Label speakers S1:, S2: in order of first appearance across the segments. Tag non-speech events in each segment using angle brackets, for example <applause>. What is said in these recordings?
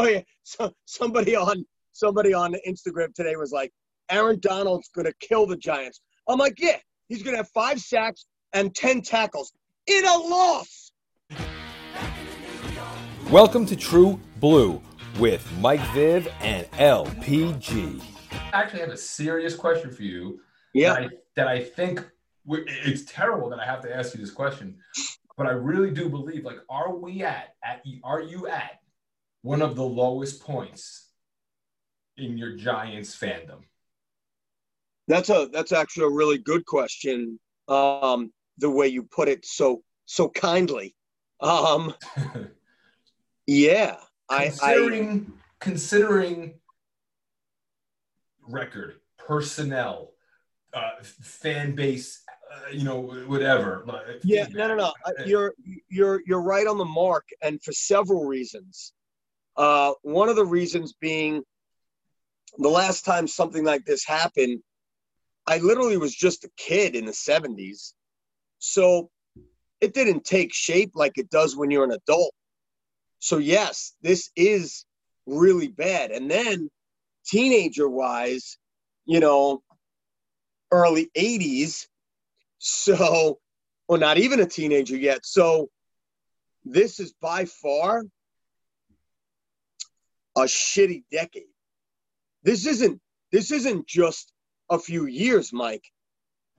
S1: Oh yeah, so somebody on somebody on Instagram today was like, Aaron Donald's gonna kill the Giants. I'm like, yeah, he's gonna have five sacks and ten tackles in a loss.
S2: Welcome to True Blue with Mike Viv and LPG.
S3: I actually have a serious question for you.
S1: Yeah.
S3: That I, that I think it's terrible that I have to ask you this question, but I really do believe like, are we at at are you at one of the lowest points in your Giants fandom?
S1: That's a that's actually a really good question. Um, the way you put it so so kindly. Um, <laughs> yeah, I, I
S3: considering considering record, personnel, uh, fan base, uh, you know, whatever. like,
S1: yeah no no no. Uh, you're you're you're right on the mark, and for several reasons. Uh, one of the reasons being the last time something like this happened, I literally was just a kid in the 70s. So it didn't take shape like it does when you're an adult. So, yes, this is really bad. And then, teenager wise, you know, early 80s. So, well, not even a teenager yet. So, this is by far a shitty decade. This isn't this isn't just a few years, Mike.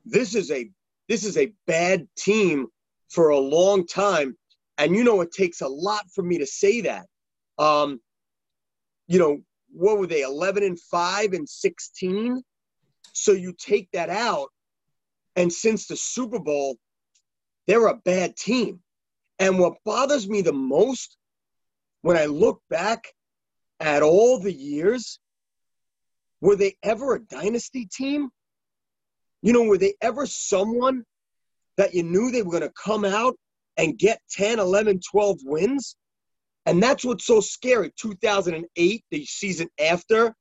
S1: This is a this is a bad team for a long time, and you know it takes a lot for me to say that. Um, you know what were they? Eleven and five and sixteen. So you take that out, and since the Super Bowl, they're a bad team. And what bothers me the most when I look back at all the years, were they ever a dynasty team? You know, were they ever someone that you knew they were going to come out and get 10, 11, 12 wins? And that's what's so scary. 2008, the season after,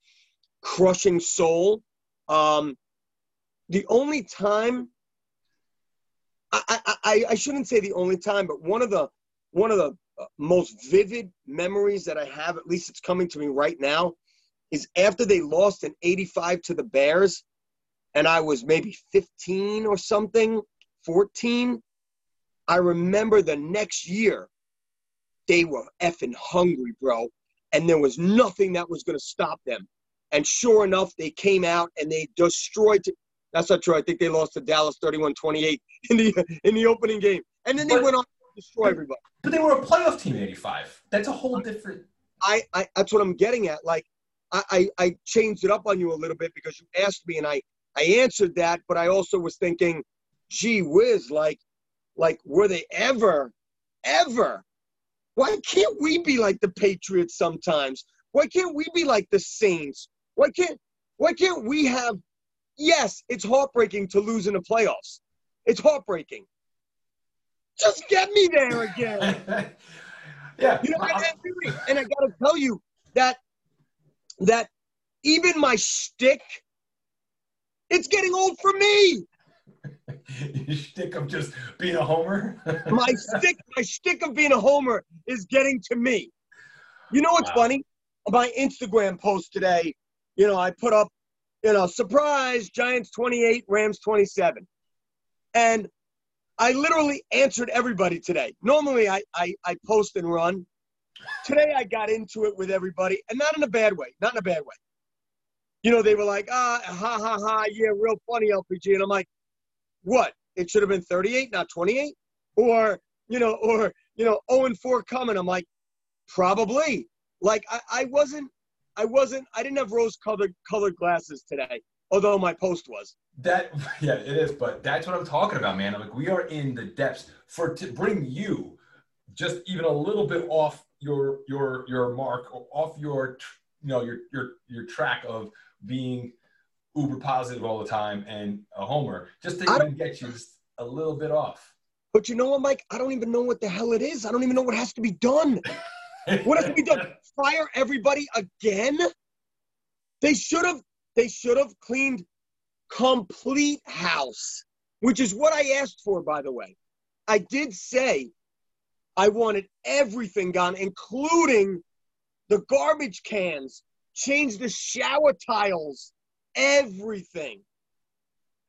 S1: crushing soul. Um, the only time, I, I, I, shouldn't say the only time, but one of the one of the most vivid memories that I have, at least it's coming to me right now, is after they lost in 85 to the Bears, and I was maybe 15 or something, 14. I remember the next year, they were effing hungry, bro, and there was nothing that was going to stop them. And sure enough, they came out and they destroyed. That's not true. I think they lost to Dallas 31-28 in the in the opening game, and then they
S3: But-
S1: went on destroy everybody.
S3: But they were a playoff team in '85. That's a whole different.
S1: I, I that's what I'm getting at. Like I, I I changed it up on you a little bit because you asked me and I I answered that, but I also was thinking, gee whiz, like like were they ever, ever? Why can't we be like the Patriots sometimes? Why can't we be like the Saints? Why can't why can't we have yes, it's heartbreaking to lose in the playoffs. It's heartbreaking. Just get me there again. <laughs>
S3: yeah.
S1: You know, and, and really, and I got to tell you that that even my shtick, it's getting old for me. <laughs>
S3: you stick of just being a homer. <laughs>
S1: My stick, my shtick of being a homer is getting to me. You know what's
S3: Wow.
S1: funny? My Instagram post today, you know, I put up, you know, surprise, Giants 28, Rams 27. And I literally answered everybody today. Normally I, I, I post and run. Today I got into it with everybody, and not in a bad way, not in a bad way. You know, they were like, ah, ha, ha, ha, yeah, real funny, LPG. And I'm like, what? It should have been 38, not 28? Or, you know, or, you know, 0 and 4 coming. I'm like, probably. Like, I, I wasn't, I wasn't, I didn't have rose colored colored glasses today, although my post was.
S3: That <laughs> yeah, it is, but that's what I'm talking about, man. Like we are in the depths for to bring you just even a little bit off your your your mark, or off your you know your your your track of being uber positive all the time and a homer, just to even get you just a little bit off.
S1: But you know what, Mike? I don't even know what the hell it is. I don't even know what has to be done. What has to be done? <laughs> Fire everybody again? They should have. They should have cleaned complete house, which is what I asked for, by the way. I did say I wanted everything gone, including the garbage cans, changed the shower tiles, everything.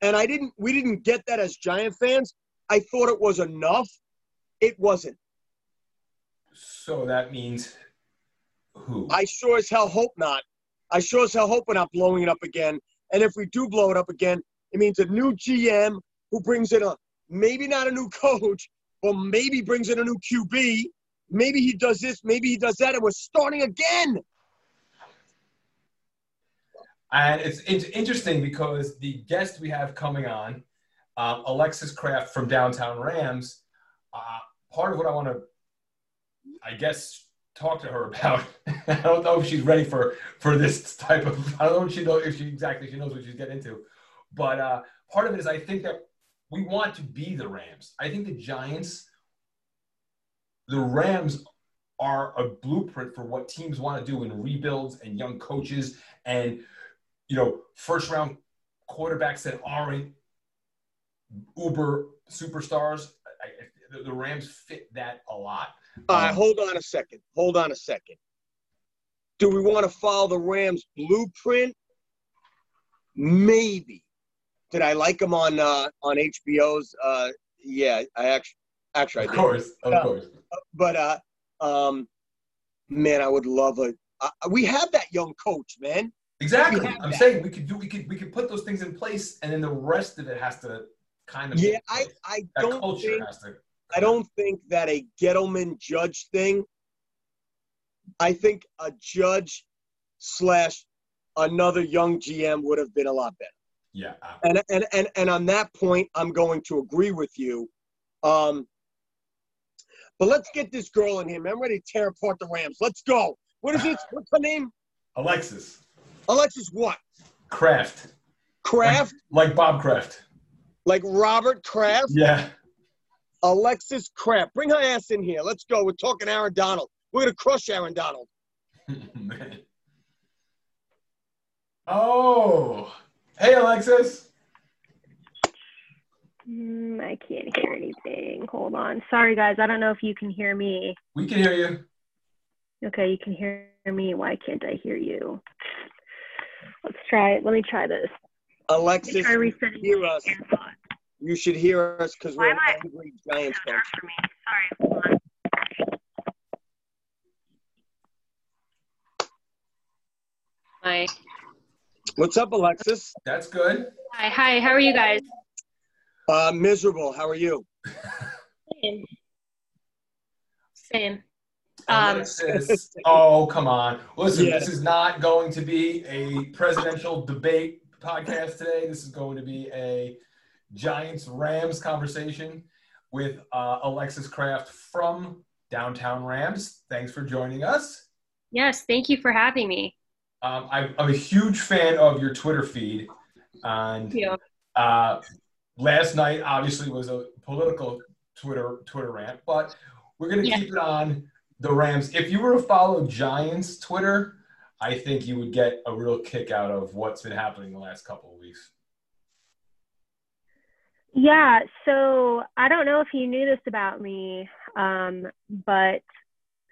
S1: And I didn't we didn't get that as Giant fans. I thought it was enough. It wasn't.
S3: So that means who?
S1: I sure as hell hope not. I sure as hell hope we're not blowing it up again. And if we do blow it up again, it means a new GM who brings in a maybe not a new coach, but maybe brings in a new QB. Maybe he does this, maybe he does that, and we're starting again.
S3: And it's, it's interesting because the guest we have coming on, uh, Alexis Kraft from Downtown Rams, uh, part of what I want to, I guess, talk to her about. <laughs> I don't know if she's ready for for this type of. I don't know if she know if she exactly she knows what she's getting into, but uh, part of it is I think that we want to be the Rams. I think the Giants, the Rams are a blueprint for what teams want to do in rebuilds and young coaches and you know first round quarterbacks that aren't uber superstars. I, the Rams fit that a lot.
S1: Uh, hold on a second. Hold on a second. Do we want to follow the Rams blueprint? Maybe. Did I like them on uh, on HBO's? Uh, yeah, I actually actually
S3: of
S1: I
S3: course, of
S1: Uh,
S3: course.
S1: But uh, um, man, I would love a. Uh, we have that young coach, man.
S3: Exactly. I'm
S1: that.
S3: saying we could do we could we could put those things in place, and then the rest of it has to kind of
S1: Yeah, I. I
S3: that
S1: don't
S3: culture
S1: think
S3: has to.
S1: I don't think that a Gettleman judge thing. I think a judge slash another young GM would have been a lot better.
S3: Yeah.
S1: And and and and on that point, I'm going to agree with you. Um, but let's get this girl in here. I'm ready to tear apart the Rams. Let's go. What is it? What's her name?
S3: Alexis
S1: Alexis what?
S3: Kraft,
S1: Kraft?
S3: like Bob Kraft.
S1: Like Robert Kraft?
S3: Yeah.
S1: Alexis Kraft. Bring her ass in here. Let's go. We're talking Aaron Donald. We're gonna crush Aaron Donald. <laughs>
S3: Oh, hey Alexis.
S4: Mm, I can't hear anything. Hold on. Sorry, guys. I don't know if you can hear me.
S3: We can hear you.
S4: Okay, you can hear me. Why can't I hear you? Let's try it. Let me try this. Let me
S1: Alexis,
S4: try resetting
S1: hear us.
S4: AirPods.
S1: You should hear us because we're
S4: am I-
S1: angry Giants
S4: So
S1: fans.
S4: for me. Sorry.
S5: Hi.
S1: What's up, Alexis?
S3: That's good.
S5: Hi. Hi. How are you guys?
S1: Uh, miserable. How are you?
S5: Same. Same. Um,
S3: Alexis. oh, come on. Listen,
S1: Yeah.
S3: this is not going to be a presidential debate podcast today. This is going to be a Giants Rams conversation with uh, Alexis Kraft from Downtown Rams. Thanks for joining us.
S5: yes. Thank you for having me.
S3: Um, I, I'm a huge fan of your Twitter feed. And
S5: Thank you.
S3: uh, last night, obviously, was a political Twitter Twitter rant, but we're going to
S5: Yeah.
S3: keep it on the Rams. If you were to follow Giants Twitter, I think you would get a real kick out of what's been happening the last couple of weeks.
S4: Yeah, so I don't know if you knew this about me, um, but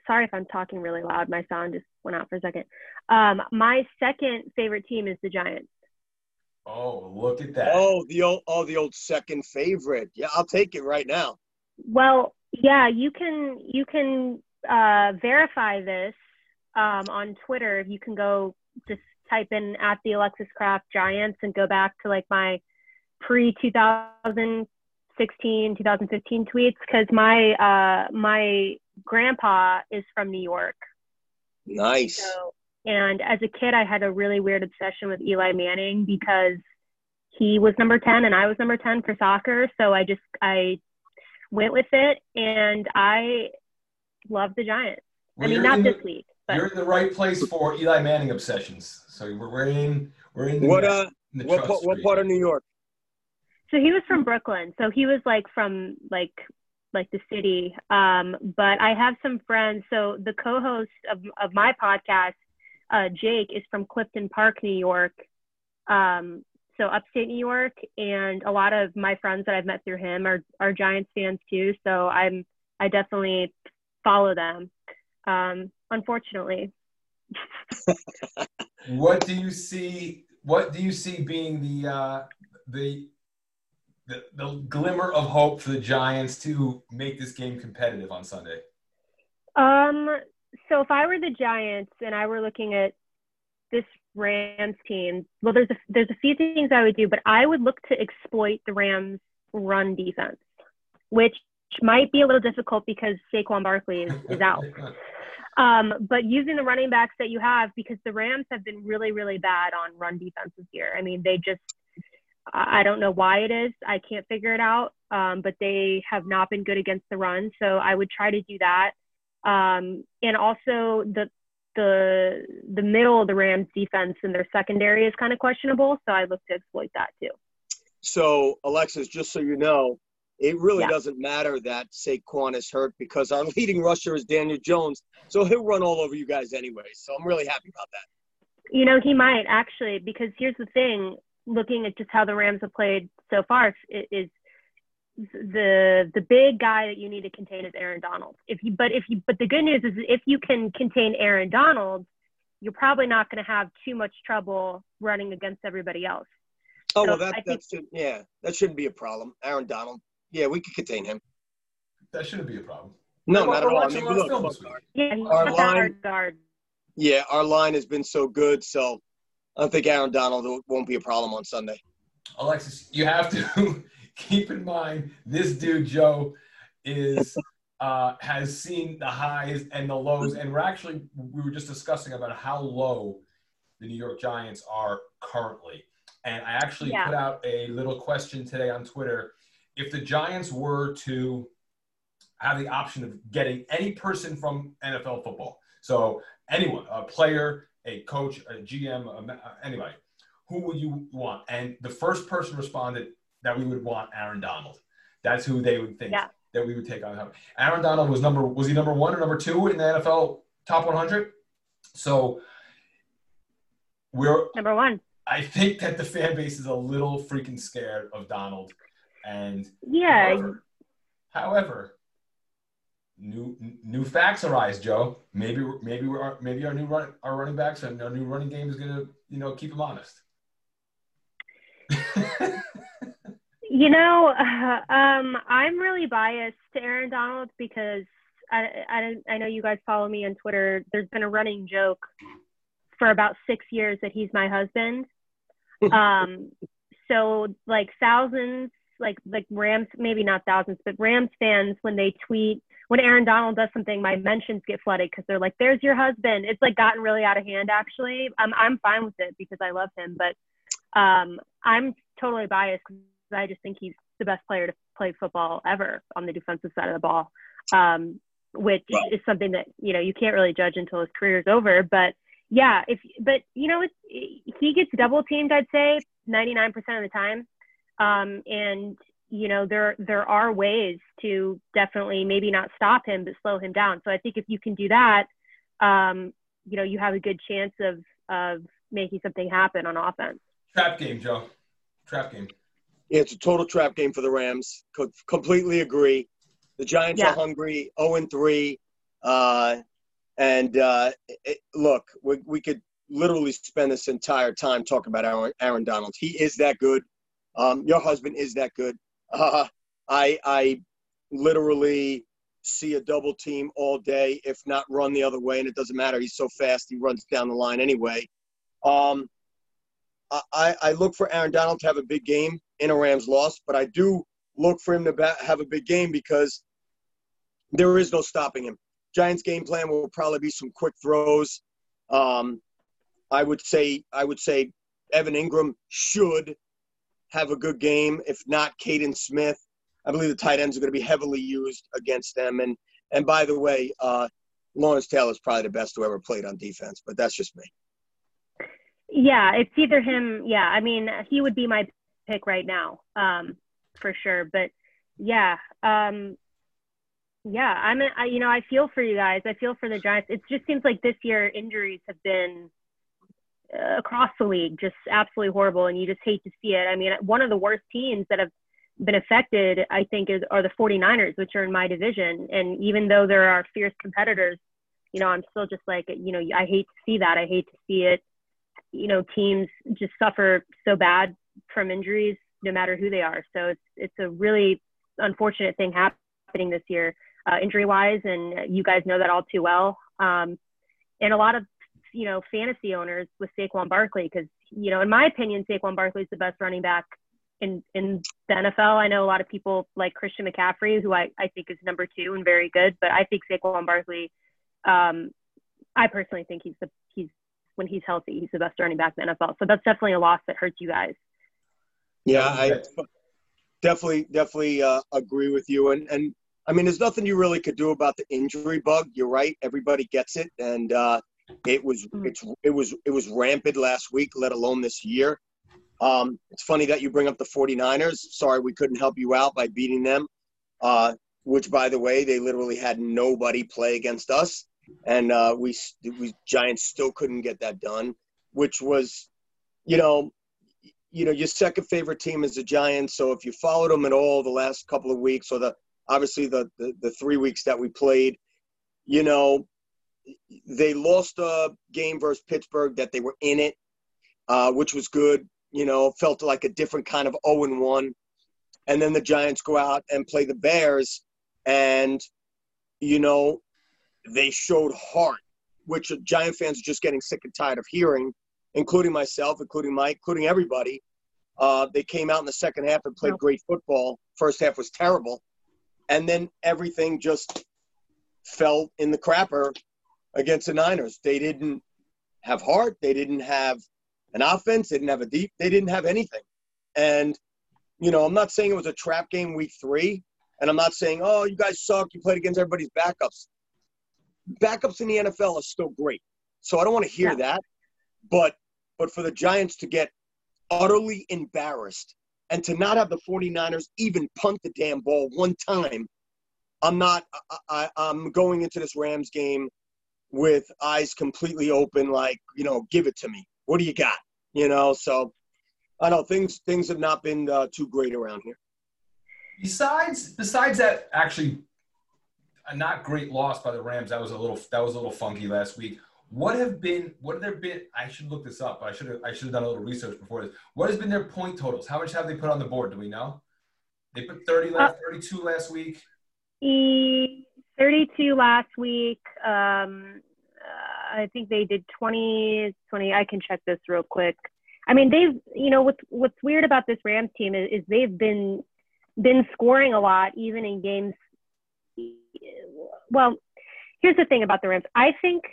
S4: sorry if I'm talking really loud. My sound just went out for a second. Um, my second favorite team is the Giants.
S3: Oh, look at that!
S1: Oh, the old, oh, the old second favorite. Yeah, I'll take it right now.
S4: Well, yeah, you can you can uh, verify this um, on Twitter. You can go just type in at the Alexis Kraft Giants and go back to like my pre 2016 2015 tweets because my uh, my grandpa is from New York.
S1: Nice.
S4: So, and as a kid, I had a really weird obsession with Eli Manning because he was number 10 and I was number 10 for soccer. So I just, I went with it and I love the Giants.
S3: Well,
S4: I mean, not
S3: in
S4: this week, but
S3: You're in the right place for Eli Manning obsessions. So we're we're in we're in the,
S1: What uh?
S3: in the
S1: What
S3: trust
S1: part, what part of New York?
S4: So he was from Brooklyn. So he was like from like, like the city. Um, but I have some friends. So the co-host of, of my podcast, uh, Jake is from Clifton Park, New York. Um, so upstate New York, and a lot of my friends that I've met through him are are Giants fans too. So I'm I definitely follow them. Um, unfortunately, <laughs>
S3: What do you see? What do you see being the uh, the, the the glimmer of hope for the Giants to make this game competitive on Sunday?
S4: Um, so if I were the Giants and I were looking at this Rams team, well, there's a there's a few things I would do, but I would look to exploit the Rams' run defense, which might be a little difficult because Saquon Barkley is, is out. <laughs> Um, but using the running backs that you have, because the Rams have been really, really bad on run defenses here. I mean, they just, I don't know why it is. I can't figure it out. Um, but they have not been good against the run. So I would try to do that. Um, and also the, the, the middle of the Rams defense and their secondary is kind of questionable. So I look to exploit that too.
S1: So, Alexis, just so you know, it really
S4: Yeah.
S1: doesn't matter that Saquon is hurt because our <laughs> leading rusher is Daniel Jones. So he'll run all over you guys anyway. So I'm really happy about that.
S4: You know, he might actually, because here's the thing looking at just how the Rams have played so far is, is the the big guy that you need to contain is Aaron Donald. If you but if you but the good news is if you can contain Aaron Donald, you're probably not going to have too much trouble running against everybody else.
S1: Oh,
S4: So
S1: well, that,
S4: I
S1: that
S4: think-
S1: should, yeah, that shouldn't be a problem. Aaron Donald. Yeah, we could contain him.
S3: That shouldn't be a problem.
S1: No,
S3: We're-
S1: not at all. I mean,
S3: a lot of
S1: look,
S3: film
S1: look,
S3: this week.
S4: Yeah,
S1: Our line-
S4: guard.
S1: yeah, our line has been so good. So I don't think Aaron Donald won't be a problem on Sunday.
S3: Alexis, you have to <laughs> keep in mind this dude Joe is <laughs> uh, has seen the highs and the lows, and we're actually we were just discussing about how low the New York Giants are currently. And I actually
S4: Yeah.
S3: put out a little question today on Twitter: if the Giants were to have the option of getting any person from NFL football, so anyone, a player, a coach, a GM, a, uh, anybody, who would you want? And the first person responded that we would want Aaron Donald. That's who they would think
S4: Yeah.
S3: that we would take on. Aaron Donald was number was he number one or number two in the NFL top 100? So we're
S4: Number one.
S3: I think that the fan base is a little freaking scared of Donald, and
S4: Yeah,
S3: however, however, new new facts arise, Joe. Maybe maybe we're maybe our new run our running backs and our new running game is gonna you know keep them honest. <laughs>
S4: You know, uh, um, I'm really biased to Aaron Donald because I, I, I know you guys follow me on Twitter. There's been a running joke for about six years that he's my husband. <laughs> Um, so like thousands, like like Rams, maybe not thousands, but Rams fans when they tweet when Aaron Donald does something, my mentions get flooded because they're like, "There's your husband." It's like gotten really out of hand. Actually, um, I'm fine with it because I love him, but um, I'm totally biased because I just think he's the best player to play football ever on the defensive side of the ball, um, which
S1: Right.
S4: is something that you know you can't really judge until his career's over. But yeah, if but you know it's, he gets double teamed, I'd say 99% of the time, um, and you know there there are ways to definitely maybe not stop him but slow him down. So I think if you can do that, um, you know you have a good chance of of making something happen on offense.
S3: Trap game, Joe. Trap game.
S1: Yeah, it's a total trap game for the Rams. Co- completely agree. The Giants
S4: Yeah.
S1: are hungry, 0 and 3. Uh, and uh, it, look, we, we could literally spend this entire time talking about Aaron, Aaron Donald. He is that good. Um, your husband is that good. Uh, I, I literally see a double team all day, if not run the other way, and it doesn't matter. He's so fast, he runs down the line anyway. Um, I- I, look for Aaron Donald to have a big game in a Rams loss, but I do look for him to have a big game because there is no stopping him. Giants game plan will probably be some quick throws. Um, I would say I would say Evan Engram should have a good game. If not, Kaden Smith. I believe the tight ends are going to be heavily used against them. And and by the way, uh, Lawrence Taylor is probably the best who ever played on defense, but that's just me.
S4: Yeah, it's either him. Yeah, I mean, he would be my pick right now, um, for sure. But yeah, um, yeah, I'm. I, you know, I feel for you guys. I feel for the Giants. It just seems like this year injuries have been across the league just absolutely horrible, and you just hate to see it. I mean, one of the worst teams that have been affected, I think, is are the 49ers, which are in my division. And even though there are fierce competitors, you know, I'm still just like, you know, I hate to see that. I hate to see it. You know, teams just suffer so bad from injuries, no matter who they are. So it's it's a really unfortunate thing happening this year, uh, injury wise, and you guys know that all too well. Um, and a lot of you know fantasy owners with Saquon Barkley because you know, in my opinion, Saquon Barkley is the best running back in in the NFL. I know a lot of people like Christian McCaffrey, who I, I think is number two and very good, but I think Saquon Barkley, um, I personally think he's the he's when he's healthy, he's the best running back in the NFL. So that's definitely a loss that hurts you guys.
S1: Yeah, I definitely definitely uh, agree with you, and and I mean, there's nothing you really could do about the injury bug. You're right; everybody gets it, and uh, it was
S4: Mm-hmm.
S1: it's it was it was rampant last week, let alone this year. Um, it's funny that you bring up the 49ers. Sorry, we couldn't help you out by beating them. Uh, which, by the way, they literally had nobody play against us, and uh, we we Giants still couldn't get that done. Which was, you know, you know, your second favorite team is the Giants. So if you followed them at all the last couple of weeks, or the obviously the the, the three weeks that we played, you know, they lost a game versus Pittsburgh that they were in it, uh, which was good. You know, felt like a different kind of 0 and 1. And then the Giants go out and play the Bears, and, you know, they showed heart, which Giant fans are just getting sick and tired of hearing, including myself, including Mike, including everybody. Uh, they came out in the second half and played great football. First half was terrible. And then everything just fell in the crapper against the Niners. They didn't have heart. They didn't have an offense. They didn't have a deep. They didn't have anything. And you know, I'm not saying it was a trap game week three, and I'm not saying, oh, you guys suck. You played against everybody's backups. Backups in the NFL are still great, so I don't want to hear
S4: Yeah.
S1: that. But but for the Giants to get utterly embarrassed and to not have the 49ers even punt the damn ball one time, I'm not. I, I, I'm going into this Rams game with eyes completely open, like you know, give it to me. What do you got? You know, so I know things things have not been uh, too great around here.
S3: Besides, besides that, actually, a not great loss by the Rams. That was a little that was a little funky last week. What have been? What have there been? I should look this up. I should have I should have done a little research before this. What has been their point totals? How much have they put on the board? Do we know? They put 30 last, 32 last week.
S4: E 32 last week. Um, uh, I think they did 20, 20. I can check this real quick. I mean, they've, you know, what's what's weird about this Rams team is, is they've been been scoring a lot, even in games. Well, here's the thing about the Rams. I think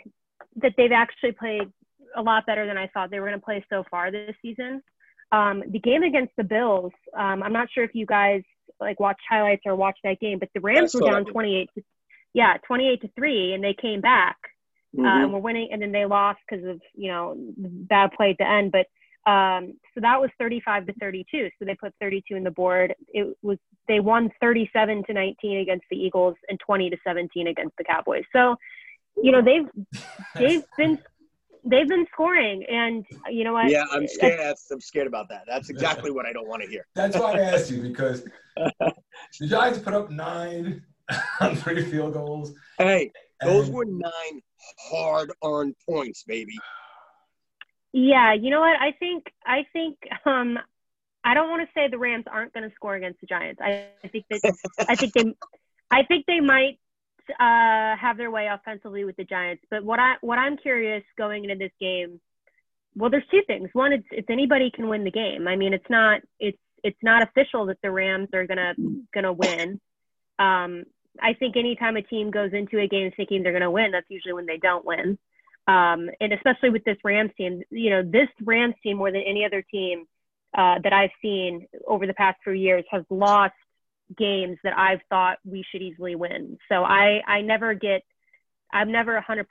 S4: that they've actually played a lot better than I thought they were going to play so far this season. Um, the game against the Bills, um, I'm not sure if you guys like watch highlights or watch that game, but the Rams were down 28 to, yeah, 28 to 3 and they came back uh, and were winning and then they lost because of, you know, bad play at the end, but um, so that was 35 to 32. So they put 32 in the board. It was they won 37 to 19 against the Eagles and 20 to 17 against the Cowboys. So, you know, they've they've <laughs> been they've been scoring and you know what?
S1: yeah, I'm scared. That's, I'm scared about that. That's exactly what I don't want to hear.
S3: That's why I asked you because <laughs> the Giants put up nine <laughs> on three field goals.
S1: Hey, those
S3: and-
S1: were nine hard-earned points, baby.
S4: Yeah, you know what? I think I think um I don't want to say the Rams aren't going to score against the Giants. I, I think that I think they I think they might uh have their way offensively with the Giants. But what I what I'm curious going into this game, well, there's two things. One, it's it's anybody can win the game. I mean, it's not it's it's not official that the Rams are gonna gonna win. Um, I think anytime a team goes into a game thinking they're gonna win, that's usually when they don't win. Um, and especially with this Rams team, you know, this Rams team more than any other team uh, that I've seen over the past few years has lost games that I've thought we should easily win. So I, I never get, I'm never 100%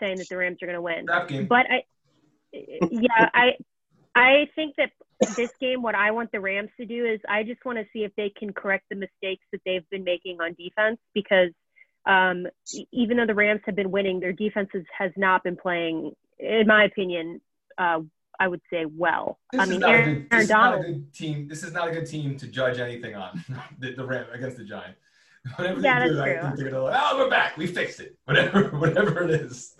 S4: saying that the Rams are going to win. But I, yeah, I, I think that <laughs> this game, what I want the Rams to do is I just want to see if they can correct the mistakes that they've been making on defense because um, even though the Rams have been winning, their defenses has not been playing, in my opinion, uh, I would say well.
S3: This
S4: I mean,
S3: not a
S4: Aaron,
S3: good, this
S4: Aaron
S3: is
S4: Donald.
S3: good team. This is not a good team to judge anything on. <laughs> the, the Ram against the Giants. <laughs> Whatever
S4: Yeah,
S3: they do,
S4: that's
S3: I
S4: true.
S3: think they're gonna like, oh, we're back. We fixed it. Whatever, whatever it is.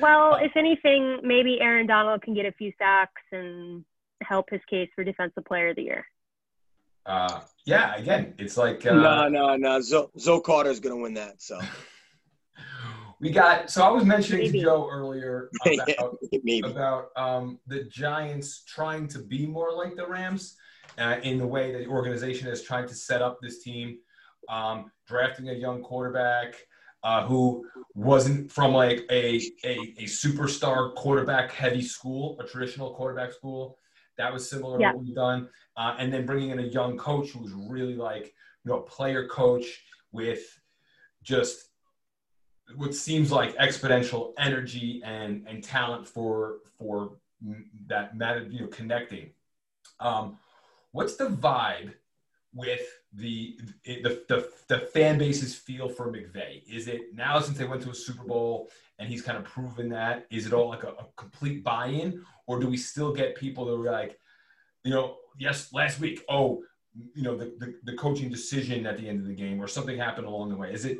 S4: Well, if anything, maybe Aaron Donald can get a few sacks and help his case for defensive player of the year.
S3: Uh, yeah, again, it's like uh,
S1: no, no, no. Zoe, Zoe Carter's gonna win that. So <laughs>
S3: we got. So I was mentioning
S4: Maybe.
S3: to Joe earlier <laughs> about
S1: maybe.
S3: about um, the Giants trying to be more like the Rams uh, in the way that the organization is trying to set up this team, um, drafting a young quarterback uh, who wasn't from like a, a, a superstar quarterback heavy school, a traditional quarterback school. That was similar
S4: Yeah.
S3: to what we've done. Uh, and then bringing in a young coach who was really like, you know, a player coach with just what seems like exponential energy and and talent for for that matter you know connecting um what's the vibe with the the, the the fan base's feel for McVay is it now since they went to a Super Bowl and he's kind of proven that is it all like a, a complete buy-in or do we still get people that are like you know yes last week oh you know the, the, the coaching decision at the end of the game or something happened along the way is it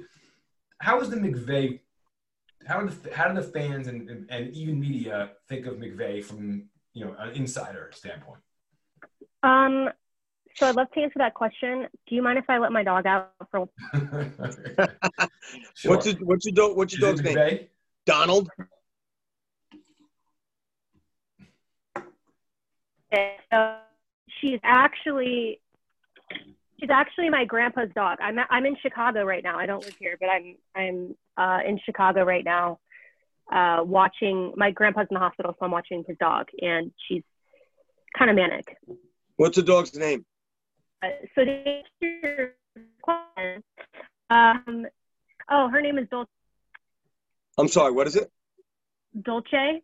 S3: how is the McVay how do the, how do the fans and, and, and even media think of McVay from you know an insider standpoint?
S4: Um, so I'd love to answer that question. Do you mind if I let my dog out for?
S3: sure. <laughs> <laughs>
S1: What's your what's your dog? What's
S3: Is
S1: your
S3: it
S1: dog's name? Donald.
S4: So she's actually she's actually my grandpa's dog. I'm I'm in Chicago right now. I don't live here, but I'm I'm uh, in Chicago right now, uh, watching my grandpa's in the hospital, so I'm watching his dog, and she's kind of manic.
S1: What's the dog's name?
S4: Uh, so to answer your question, um, oh, her name is Dol-
S1: I'm sorry. What is it?
S4: Dolce.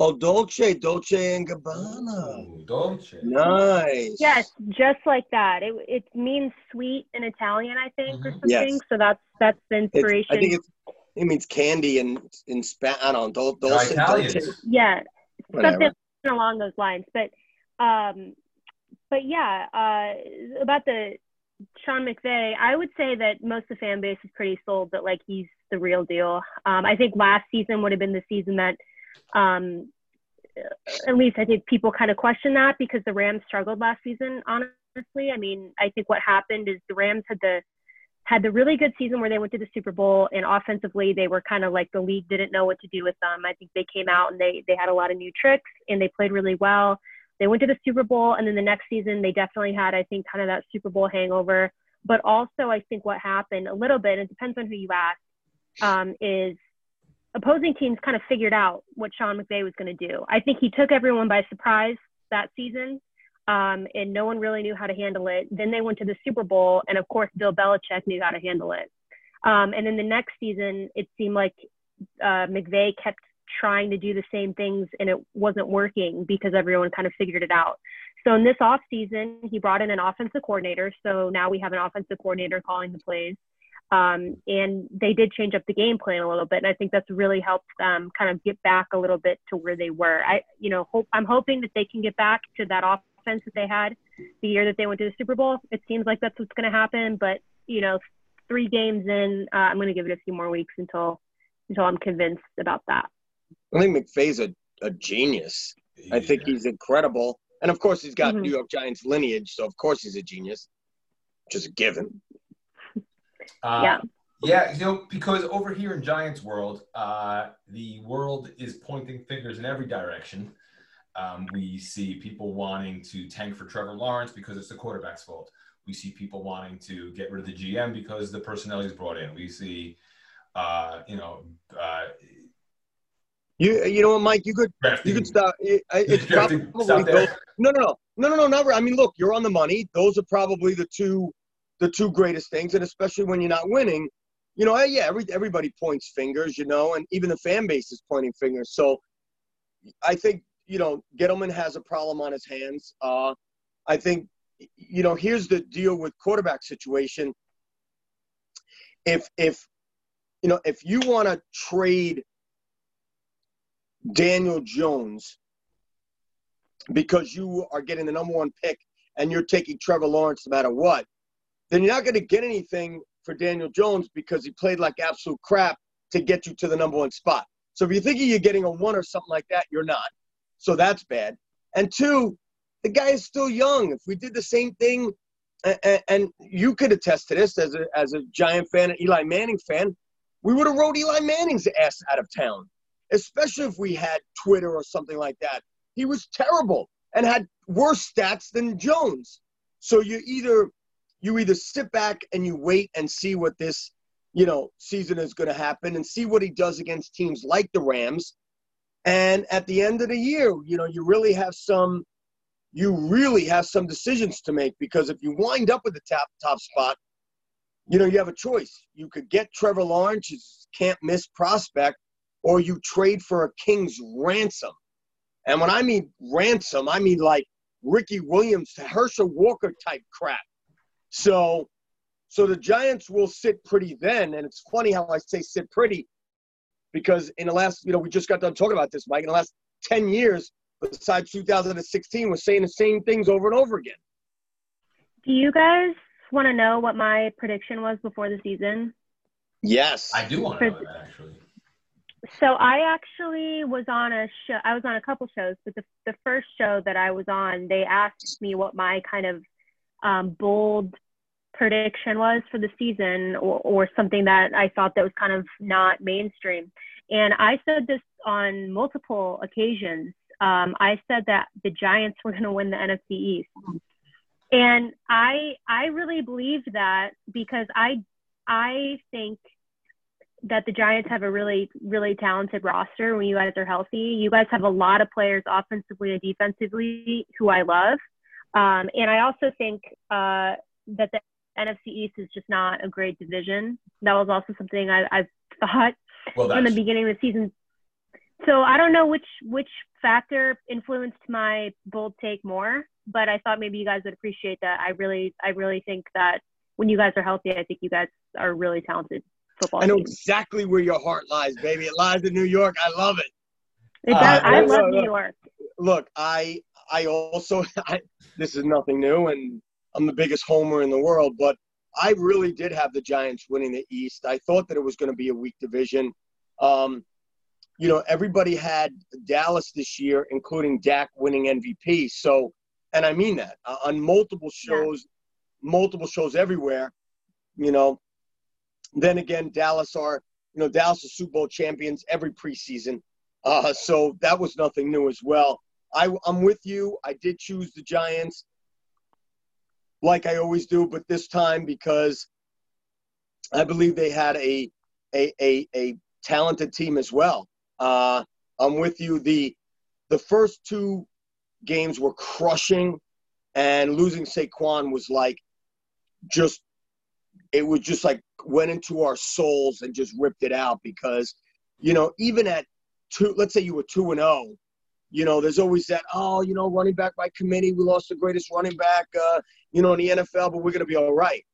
S1: Oh, Dolce, Dolce and Gabbana.
S3: Ooh, Dolce.
S1: Nice.
S4: Yes, just like that. It it means sweet in Italian, I think, or
S3: Mhm.
S4: something.
S1: Yes.
S4: So that's that's the
S1: It's,
S4: inspiration.
S1: I think it's it means candy in in Spanish. I don't know. Dol, Dolce, Dolce.
S4: yeah,
S1: Whatever.
S4: something along those lines. But um, but yeah, uh, about the Sean McVay, I would say that most of the fan base is pretty sold that like he's the real deal. Um, I think last season would have been the season that, um, at least I think people kind of question that because the Rams struggled last season. Honestly, I mean, I think what happened is the Rams had the had the really good season where they went to the Super Bowl and offensively they were kind of like the league didn't know what to do with them. I think they came out and they they had a lot of new tricks and they played really well. They went to the Super Bowl and then the next season they definitely had I think kind of that Super Bowl hangover. But also I think what happened a little bit, and it depends on who you ask, um, is opposing teams kind of figured out what Sean McVay was going to do. I think he took everyone by surprise that season um, and no one really knew how to handle it. Then they went to the Super Bowl, and of course, Bill Belichick knew how to handle it. Um, and then the next season, it seemed like uh, McVay kept trying to do the same things, and it wasn't working because everyone kind of figured it out. So in this off season, he brought in an offensive coordinator. So now we have an offensive coordinator calling the plays. Um, and they did change up the game plan a little bit, and I think that's really helped them kind of get back a little bit to where they were. I, you know, hope I'm hoping that they can get back to that offense that they had the year that they went to the Super Bowl. It seems like that's what's going to happen, but you know, three games in, uh, I'm going to give it a few more weeks until until I'm convinced about that.
S1: I think McVay's a, a genius. I think he's incredible. And of course, he's got
S4: Mhm.
S1: New York Giants lineage, so of course he's a genius, which is a given.
S3: Uh,
S4: Yeah.
S3: Yeah, you know, because over here in Giants world, uh, the world is pointing fingers in every direction. Um, we see people wanting to tank for Trevor Lawrence because it's the quarterback's fault. We see people wanting to get rid of the GM because the personnel he's brought in. We see, uh, you know, uh,
S1: You you know what, Mike? You could
S3: drafting.
S1: you could stop. It, it's
S3: drafting-
S1: probably
S3: stop
S1: those, no no no no no no not. I mean, look, you're on the money. Those are probably the two the two greatest things, and especially when you're not winning. You know, yeah, every, everybody points fingers, you know, and even the fan base is pointing fingers. So I think, you know, Gettleman has a problem on his hands. Uh, I think, you know, here's the deal with quarterback situation. If, if, you know, if you want to trade Daniel Jones because you are getting the number one pick and you're taking Trevor Lawrence no matter what, then you're not going to get anything for Daniel Jones because he played like absolute crap to get you to the number one spot. So if you're thinking you're getting a one or something like that, you're not. So that's bad. And two, the guy is still young. If we did the same thing, and, you could attest to this as a, as a Giant fan and Eli Manning fan, we would have rode Eli Manning's ass out of town, especially if we had Twitter or something like that. He was terrible and had worse stats than Jones. So you either you either sit back and you wait and see what this you know season is going to happen and see what he does against teams like the Rams, and at the end of the year, you know you really have some you really have some decisions to make because if you wind up with the top top spot, you know you have a choice. You could get Trevor Lawrence, can't miss prospect, or you trade for a king's ransom. And when I mean ransom, I mean like Ricky Williams, to Herschel Walker type crap. So, so the Giants will sit pretty then, and it's funny how I say sit pretty, because in the last, you know, we just got done talking about this, Mike. In the last ten years, besides 2016, we're saying the same things over and over again.
S4: Do you guys want to know what my prediction was before the season?
S1: Yes,
S3: I do want to know that actually.
S4: So I actually was on a show. I was on a couple shows, but the the first show that I was on, they asked me what my kind of um, bold prediction was for the season, or, or something that I thought that was kind of not mainstream. And I said this on multiple occasions. Um, I said that the Giants were going to win the NFC East, and I I really believed that because I I think that the Giants have a really, really talented roster when you guys are healthy. You guys have a lot of players offensively and defensively who I love. Um, and I also think uh, that the NFC East is just not a great division. That was also something I, I've thought
S3: Well,
S4: from the beginning of the season. So I don't know which which factor influenced my bold take more, but I thought maybe you guys would appreciate that. I really I really think that when you guys are healthy, I think you guys are really talented football
S1: I know
S4: team.
S1: exactly where your heart lies, baby. It lies in New York. I love it.
S4: It does-
S3: Uh,
S4: I love
S1: look,
S4: New. York.
S1: Look, I I also <laughs> I, this is nothing new, and I'm the biggest homer in the world, but I really did have the Giants winning the East. I thought that it was going to be a weak division. Um, you know, everybody had Dallas this year, including Dak winning MVP. So, and I mean that uh, on multiple shows, multiple shows everywhere. You know, then again, Dallas are you know Dallas are Super Bowl champions every preseason. Uh, so that was nothing new as well. I, I'm with you. I did choose the Giants, like I always do, but this time because I believe they had a a a, a talented team as well. Uh, I'm with you. The the first two games were crushing, and losing Saquon was like just it was just like went into our souls and just ripped it out because you know even at two let's say you were two and oh you know there's always that oh you know running back by committee we lost the greatest running back uh, you know in the nfl but we're going to be all right.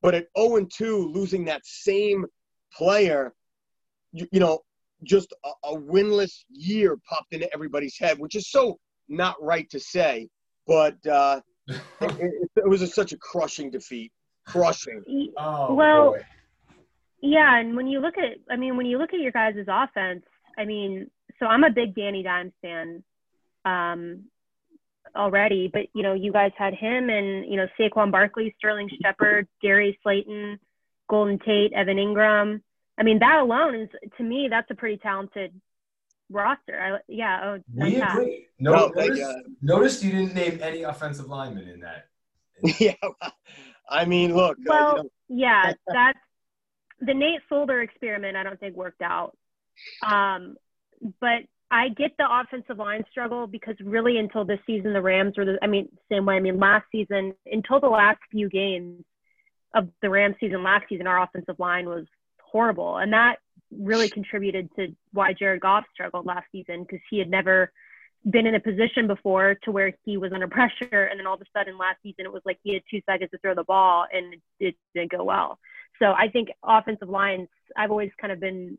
S1: But at 0 and 2 losing that same player you, you know just a, a winless year popped into everybody's head which is so not right to say but uh, <laughs> it, it, it was a, such a crushing defeat crushing
S3: oh,
S4: Well,
S3: boy.
S4: Yeah, and when you look at, I mean, when you look at your guys' offense, I mean, so I'm a big Danny Dimes fan um, already, but you know, you guys had him and you know Saquon Barkley, Sterling Shepard, Darius Slayton, Golden Tate, Evan Engram. I mean, that alone is to me that's a pretty talented roster. I, yeah, oh,
S3: we
S4: nice
S3: agree. No,
S1: No,
S3: notice,
S1: you.
S3: notice you didn't name any offensive linemen in that. <laughs>
S1: yeah i mean look uh,
S4: Well,
S1: you know,
S4: yeah, <laughs> that's the Nate Solder experiment. I don't think worked out. Um, but I get the offensive line struggle because really until this season, the Rams were the. I mean, same way. I mean, last season until the last few games of the Rams season last season, our offensive line was horrible, and that really contributed to why Jared Goff struggled last season because he had never been in a position before to where he was under pressure and then all of a sudden last season it was like he had two seconds to throw the ball and it didn't go well. So i think offensive lines i've always kind of been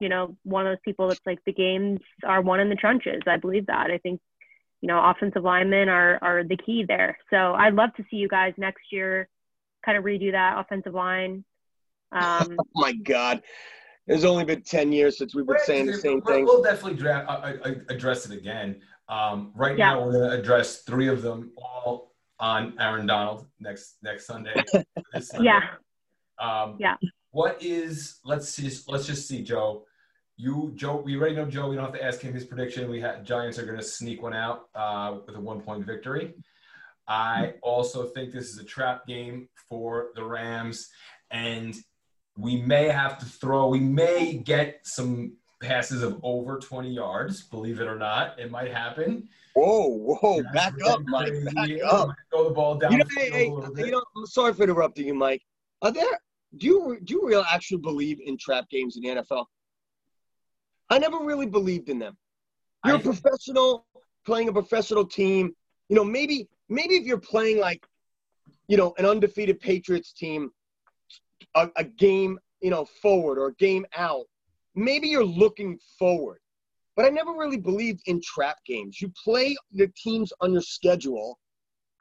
S4: you know one of those people that's like the games are won in the trenches. I believe that. I think you know offensive linemen are are the key there. So i'd love to see you guys next year kind of redo that offensive line. Um, <laughs>
S1: Oh my God. There's only been 10 years since we've been saying the same
S3: We'll-
S1: thing.
S3: We'll definitely dra- uh, uh, address it again. Um, right
S4: Yeah.
S3: now, we're going to address three of them all on Aaron Donald next next Sunday. <laughs> this Sunday.
S4: yeah.
S3: Um,
S4: Yeah.
S3: What is? Let's just let's just see, Joe. You, Joe, we already know Joe. We don't have to ask him his prediction. We had Giants are going to sneak one out uh, with a one point victory. I also think this is a trap game for the Rams, and we may have to throw. We may get some passes of over 20 yards. Believe it or not, it might happen.
S1: Whoa, whoa, back up, Mike. Back up.
S3: Throw the ball down.
S1: You know, hey, hey, you know, I'm sorry for interrupting you, Mike. Are there do you do you really actually believe in trap games in the NFL? I never really believed in them. You're a
S3: I-
S1: professional playing a professional team. You know, maybe maybe if you're playing like, you know, an undefeated Patriots team, a, a game, you know, forward or a game out, maybe you're looking forward. But I never really believed in trap games. You play the teams on your schedule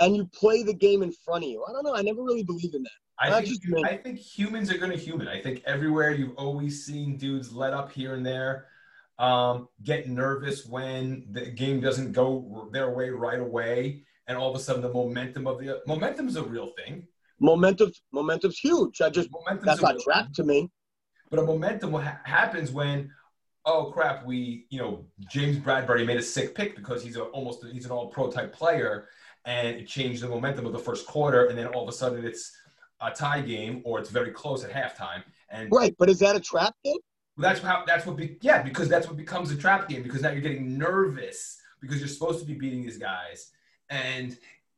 S1: and you play the game in front of you. I don't know. I never really believed in that.
S3: I think,
S1: just me.
S3: I think humans are going to human. I think everywhere you've always seen dudes let up here and there, um, get nervous when the game doesn't go their way right away, and all of a sudden the momentum of the momentum is a real thing.
S1: Momentum, momentum's huge. I just
S3: Momentum's
S1: that's not trap to me.
S3: But a momentum ha- happens when, oh crap, we you know James Bradberry made a sick pick because he's a, almost he's an All Pro type player, and it changed the momentum of the first quarter, and then all of a sudden it's a tie game or it's very close at halftime, and
S1: Right, but is that a trap game?
S3: that's how that's what be, yeah because that's what becomes a trap game because now you're getting nervous because you're supposed to be beating these guys, and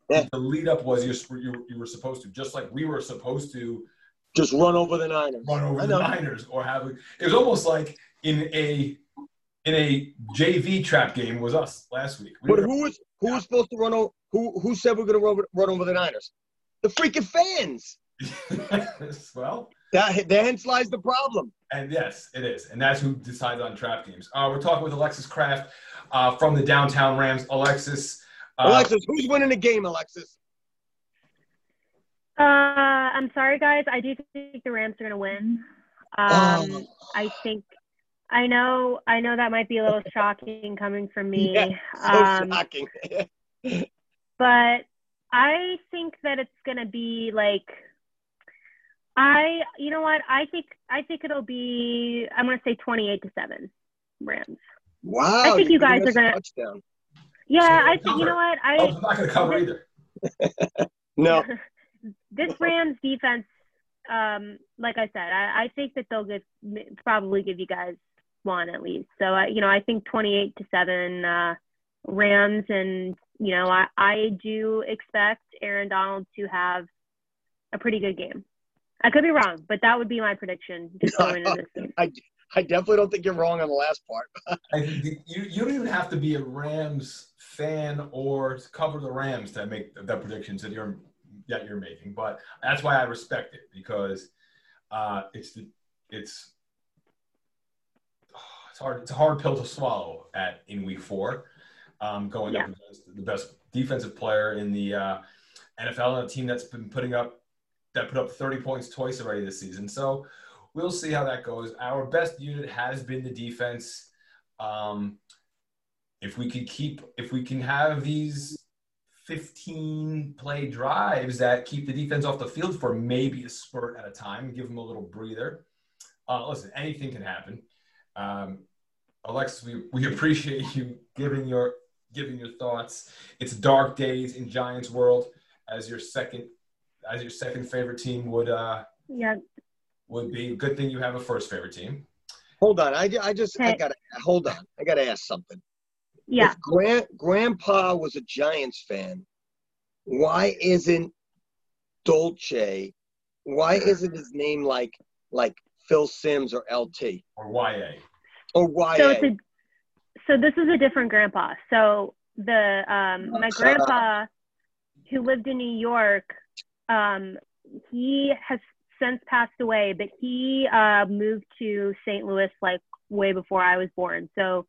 S1: Yeah.
S3: the lead up was you're, you you were supposed to just like we were supposed to
S1: Just run over the Niners.
S3: run over the. Niners or have a, it was almost like in a in a JV trap game was us last week. We
S1: But
S3: were-
S1: who was who was supposed to run over? Who who said we're going to run, over- run over the Niners? The freaking fans. <laughs>
S3: well,
S1: That hence lies the problem.
S3: and yes, it is, and that's who decides on trap games. Uh, we're talking with Alexis Kraft uh, from the Downtown Rams. Alexis, uh,
S1: Alexis, who's winning the game? Alexis.
S4: Uh, I'm sorry, guys. I do think the Rams are going to win. Um,
S1: Oh.
S4: I think. I know. I know that might be a little <laughs> shocking coming from me.
S1: Yeah, So
S4: um,
S1: shocking. <laughs>
S4: but I think that it's gonna be like I you know what I think I think it'll be I'm gonna say 28 to seven Rams.
S1: wow.
S4: I think you guys are gonna-
S1: touchdown.
S4: Yeah, I think you know what
S3: I
S4: I
S3: was not going to cover either. <laughs>
S1: No. <laughs>
S4: this Rams defense um like I said I, I think that they'll give probably give you guys one at least. So I you know I think 28 to seven uh, Rams and you know I I do expect Aaron Donald to have a pretty good game. I could be wrong, but that would be my prediction just going into this game. <laughs>
S1: I, I definitely don't think you're wrong on the last part.
S3: I think you, you don't even have to be a Rams fan or cover the Rams to make the, predictions that you're that you're making. But that's why I respect it because uh, it's the it's <sighs> it's hard it's a hard pill to swallow at in week four. Um, going up against the best defensive player in the uh, NFL and a team that's been putting up that put up 30 points twice already this season. So we'll see how that goes. Our best unit has been the defense. Um, if we could keep, if we can have these 15 play drives that keep the defense off the field for maybe a spurt at a time, give them a little breather. Uh, listen, anything can happen. Um, Alexis, we, we appreciate you giving your giving your thoughts. It's dark days in Giants world as your second as your second favorite team would uh,
S4: Yeah,
S3: would be. Good thing you have a first favorite team.
S1: Hold on. I, I just, I got to, hold on. I got to ask something.
S4: Yeah.
S1: If Grand, Grandpa was a Giants fan, why isn't Dolce, why isn't his name like, like Phil Simms or LT
S3: Or YA.
S1: or YA?
S4: So it's a, so this is a different grandpa. So the um my grandpa who lived in New York, um, he has since passed away, but he uh moved to St. Louis like way before I was born. So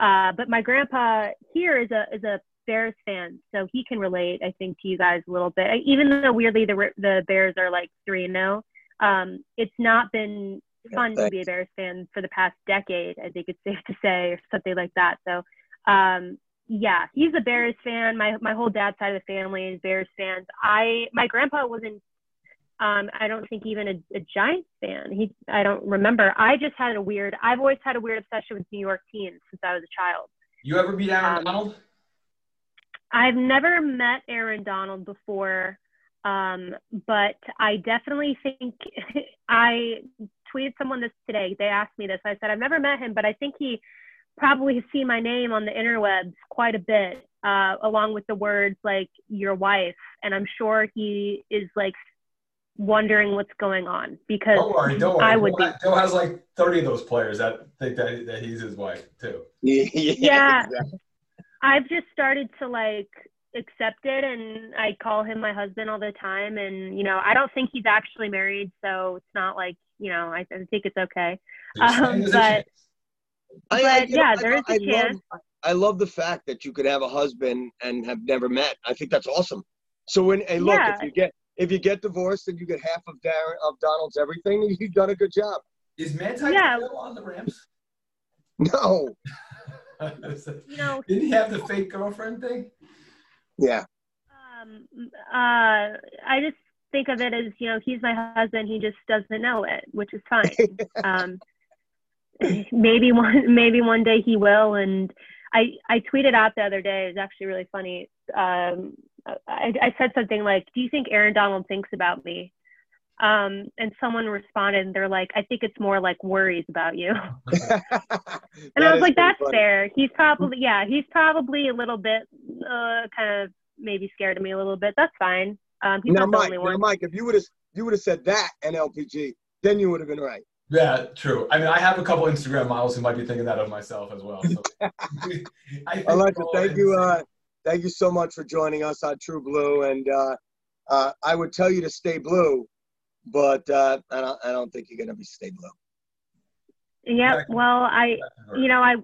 S4: uh but my grandpa here is a is a Bears fan, so he can relate, I think, to you guys a little bit. Even though weirdly the the Bears are like three and no, um, it's not been fun
S1: Yeah,
S4: to be a Bears fan for the past decade. I think it's safe to say, or something like that. So, um, yeah, he's a Bears fan. My my whole dad's side of the family is Bears fans. I my grandpa wasn't. Um, I don't think even a, a Giants fan. He, I don't remember. I just had a weird. I've always had a weird obsession with New York teams since I was a child.
S3: You ever meet Aaron
S4: Um,
S3: Donald?
S4: I've never met Aaron Donald before, um, but I definitely think <laughs> I tweeted someone this today. They asked me this. I said I've never met him, but I think he probably has seen my name on the interwebs quite a bit, uh, along with the words like your wife, and I'm sure he is like wondering what's going on because
S3: Don't worry, don't worry.
S4: I would
S3: Joe,
S4: be.
S3: Joe has like 30 of those players that think that, that he's his wife too.
S1: Yeah, <laughs>
S4: Yeah.
S1: exactly.
S4: I've just started to like accept it and I call him my husband all the time and you know I don't think he's actually married so it's not like you know I, I think it's okay
S3: So you're saying
S4: Um,
S3: there's a
S4: but-
S3: chance.
S1: I,
S4: But,
S1: you know,
S4: yeah,
S1: I-
S4: there is a
S1: I
S4: chance.
S1: Love, I love the fact that you could have a husband and have never met. I think that's awesome. So when hey, look,
S4: Yeah.
S1: if you get if you get divorced and you get half of Darren of Donald's everything, you've done a good job.
S3: Is Manti
S4: Yeah.
S3: still on the Rams?
S1: No, <laughs>
S4: you know
S3: Didn't he have the fake girlfriend thing?
S1: yeah,
S4: um, uh, I just think of it as you know he's my husband he just doesn't know it which is fine <laughs> um, maybe one maybe one day he will and I I tweeted out the other day it was actually really funny um, I, I said something like do you think Aaron Donald thinks about me um, and someone responded and they're like I think it's more like worries about you
S1: and <laughs>
S4: and I was like that's fair he's probably yeah he's probably a little bit uh, kind of maybe scared of me a little bit that's fine um, he's
S1: Now,
S4: not the
S1: Mike,
S4: only
S1: now, Mike, if you would have you would have said that and LPG, then you would have been right.
S3: Yeah, true. I mean, I have a couple Instagram models who might be thinking that of myself as well. So <laughs> <laughs> I think
S1: Alexa, thank you. Uh,
S3: same-
S1: thank you so much for joining us on True Blue. And uh, uh, I would tell you to stay blue, but uh, I don't. I don't think you're gonna be stay blue.
S4: yeah well I you know, I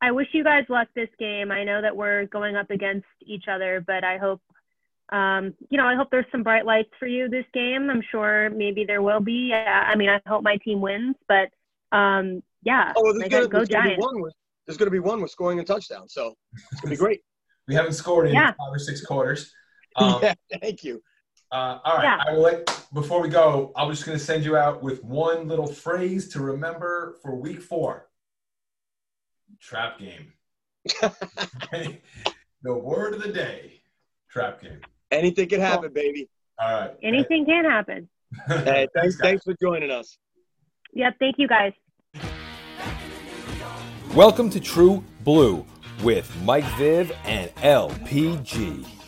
S4: I wish you guys luck this game. I know that we're going up against each other, but I hope um, you know, I hope there's some bright lights for you this game. I'm sure maybe there will be. Uh, I mean, I hope my team wins, but um, yeah,
S1: Oh, well, there's
S4: like,
S1: gonna,
S4: go
S1: there's gonna be one. With, there's gonna be one with scoring a touchdown, so it's gonna be great.
S3: We haven't scored in
S4: Yeah.
S3: five or six quarters. <laughs> Um,
S1: yeah, thank you.
S3: uh, all right.
S4: Yeah.
S3: I will let, before we go, I'm just going to send you out with one little phrase to remember for week four trap game. <laughs> the word of the day trap game.
S1: Anything can happen, baby.
S3: All right.
S4: Anything can happen. <laughs>
S1: Hey, thanks, thanks for joining us.
S4: Yep. Thank you guys.
S2: Welcome to True Blue with Mike Viv and LPG.